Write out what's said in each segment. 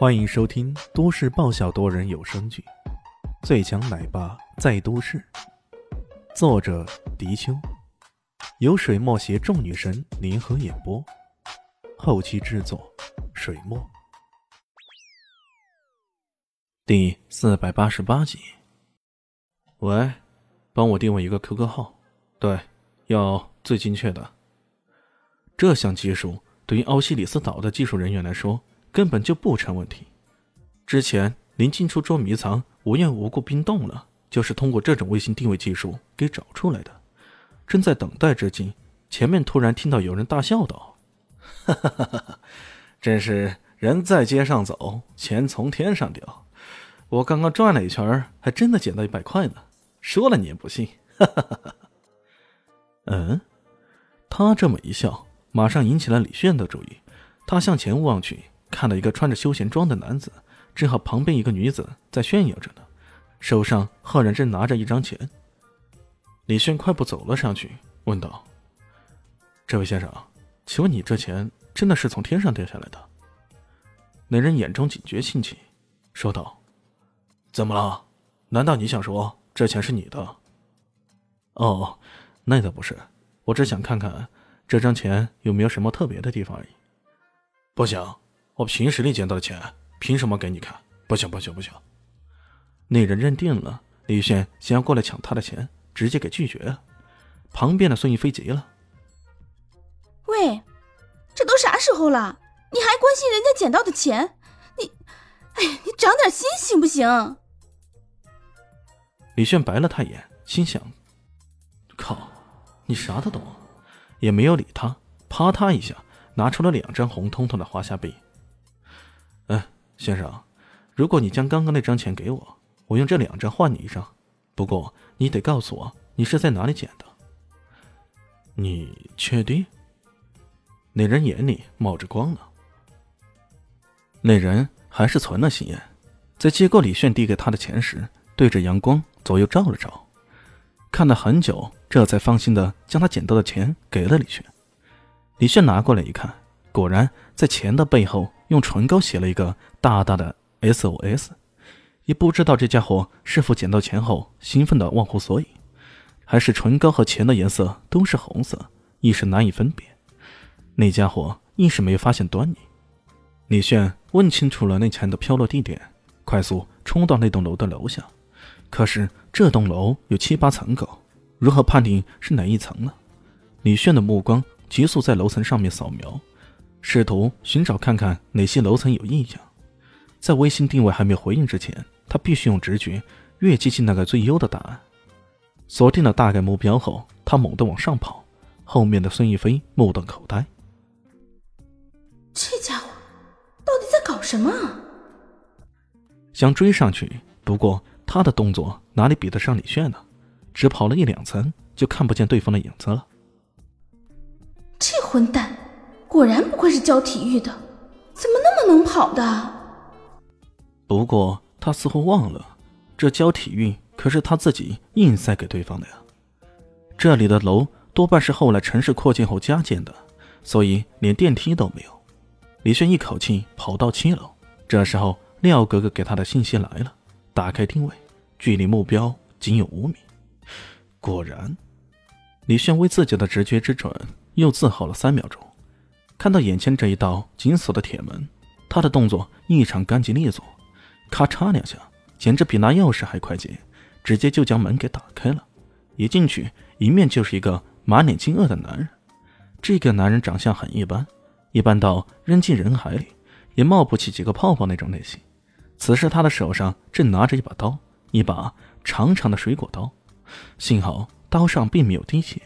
欢迎收听都市爆笑多人有声剧《最强奶爸在都市》，作者：迪秋，由水墨携众女神联合演播，后期制作：水墨。第四百八十八集。喂，帮我定位一个 QQ 号，对，要最精确的。这项技术对于奥西里斯岛的技术人员来说。根本就不成问题。之前林静初捉迷藏，无缘无故冰冻了，就是通过这种卫星定位技术给找出来的。正在等待之际，前面突然听到有人大笑道：“哈哈哈哈真是人在街上走，钱从天上掉。我刚刚转了一圈，还真的捡到一百块呢。说了你也不信。”哈哈哈哈嗯，他这么一笑，马上引起了李炫的注意。他向前望去。看到一个穿着休闲装的男子，正和旁边一个女子在炫耀着呢，手上赫然正拿着一张钱。李炫快步走了上去，问道：“这位先生，请问你这钱真的是从天上掉下来的？”那人眼中警觉兴起，说道：“怎么了？难道你想说这钱是你的？”“哦，那倒不是，我只想看看这张钱有没有什么特别的地方而已。”“不行。”我凭实力捡到的钱，凭什么给你看？不行不行不行！那人认定了李炫想要过来抢他的钱，直接给拒绝了。旁边的孙逸飞急了：“喂，这都啥时候了，你还关心人家捡到的钱？你，哎，你长点心行不行？”李炫白了他一眼，心想：“靠，你啥都懂。”也没有理他，啪嗒一下拿出了两张红彤彤的华夏币。先生，如果你将刚刚那张钱给我，我用这两张换你一张。不过你得告诉我你是在哪里捡的。你确定？那人眼里冒着光呢。那人还是存了心眼，在接过李炫递给他的钱时，对着阳光左右照了照，看了很久，这才放心的将他捡到的钱给了李炫。李炫拿过来一看，果然在钱的背后。用唇膏写了一个大大的 SOS，也不知道这家伙是否捡到钱后兴奋的忘乎所以，还是唇膏和钱的颜色都是红色，一时难以分辨。那家伙一时没发现端倪。李炫问清楚了那钱的飘落地点，快速冲到那栋楼的楼下。可是这栋楼有七八层高，如何判定是哪一层呢？李炫的目光急速在楼层上面扫描。试图寻找看看哪些楼层有异样，在微信定位还没有回应之前，他必须用直觉越接近那个最优的答案。锁定了大概目标后，他猛地往上跑，后面的孙逸飞目瞪口呆。这家伙到底在搞什么？想追上去，不过他的动作哪里比得上李炫呢？只跑了一两层，就看不见对方的影子了。这混蛋！果然不愧是教体育的，怎么那么能跑的？不过他似乎忘了，这教体育可是他自己硬塞给对方的呀。这里的楼多半是后来城市扩建后加建的，所以连电梯都没有。李轩一口气跑到七楼，这时候廖哥哥给他的信息来了，打开定位，距离目标仅有五米。果然，李轩为自己的直觉之准又自豪了三秒钟。看到眼前这一道紧锁的铁门，他的动作异常干净利索，咔嚓两下，简直比拿钥匙还快捷，直接就将门给打开了。一进去，迎面就是一个满脸惊愕的男人。这个男人长相很一般，一般到扔进人海里也冒不起几个泡泡那种类型。此时他的手上正拿着一把刀，一把长长的水果刀，幸好刀上并没有滴血。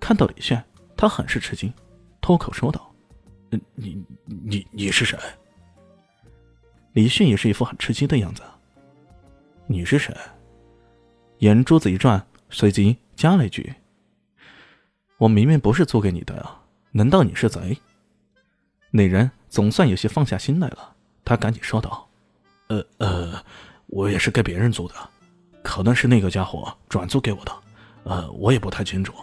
看到李炫，他很是吃惊。脱口说道：“你你你是谁？”李迅也是一副很吃惊的样子。“你是谁？”眼珠子一转，随即加了一句：“我明明不是租给你的呀，难道你是贼？”那人总算有些放下心来了，他赶紧说道：“呃呃，我也是给别人租的，可能是那个家伙转租给我的，呃，我也不太清楚。”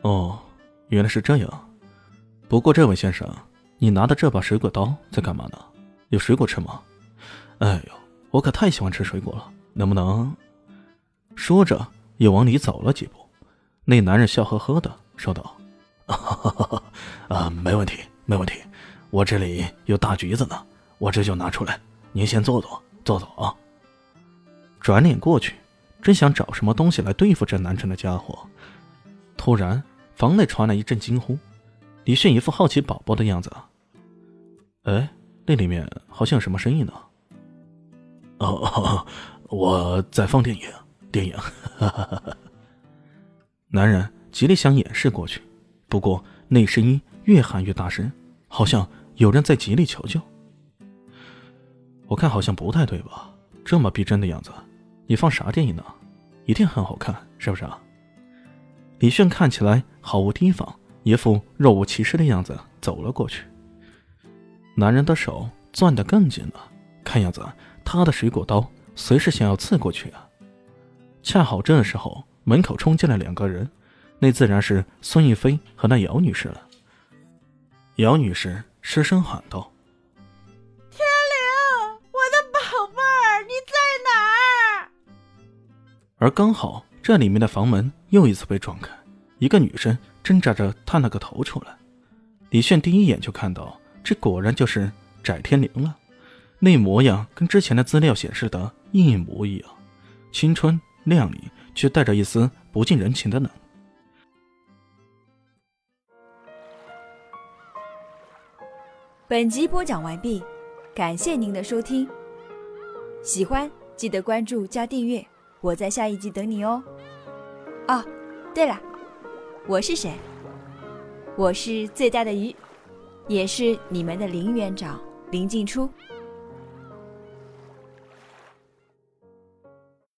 哦，原来是这样。不过，这位先生，你拿的这把水果刀在干嘛呢？有水果吃吗？哎呦，我可太喜欢吃水果了，能不能？说着又往里走了几步。那男人笑呵呵的说道：“啊，没问题，没问题，我这里有大橘子呢，我这就拿出来，您先坐坐，坐坐啊。”转脸过去，真想找什么东西来对付这难缠的家伙。突然，房内传来一阵惊呼，李炫一副好奇宝宝的样子。哎，那里面好像有什么声音呢？哦，我在放电影，电影。男人极力想掩饰过去，不过那声音越喊越大声，好像有人在极力求救。我看好像不太对吧？这么逼真的样子，你放啥电影呢？一定很好看，是不是啊？李炫看起来毫无提防，一副若无其事的样子走了过去。男人的手攥得更紧了，看样子他的水果刀随时想要刺过去啊！恰好这时候门口冲进来两个人，那自然是孙逸飞和那姚女士了。姚女士失声喊道：“天灵，我的宝贝儿，你在哪儿？”而刚好这里面的房门又一次被撞开，一个女生挣扎着探了个头出来。李炫第一眼就看到。这果然就是翟天灵了，那模样跟之前的资料显示的一模一样，青春靓丽，却带着一丝不近人情的冷。本集播讲完毕，感谢您的收听。喜欢记得关注加订阅，我在下一集等你哦。哦，对了，我是谁？我是最大的鱼。也是你们的林园长林静初。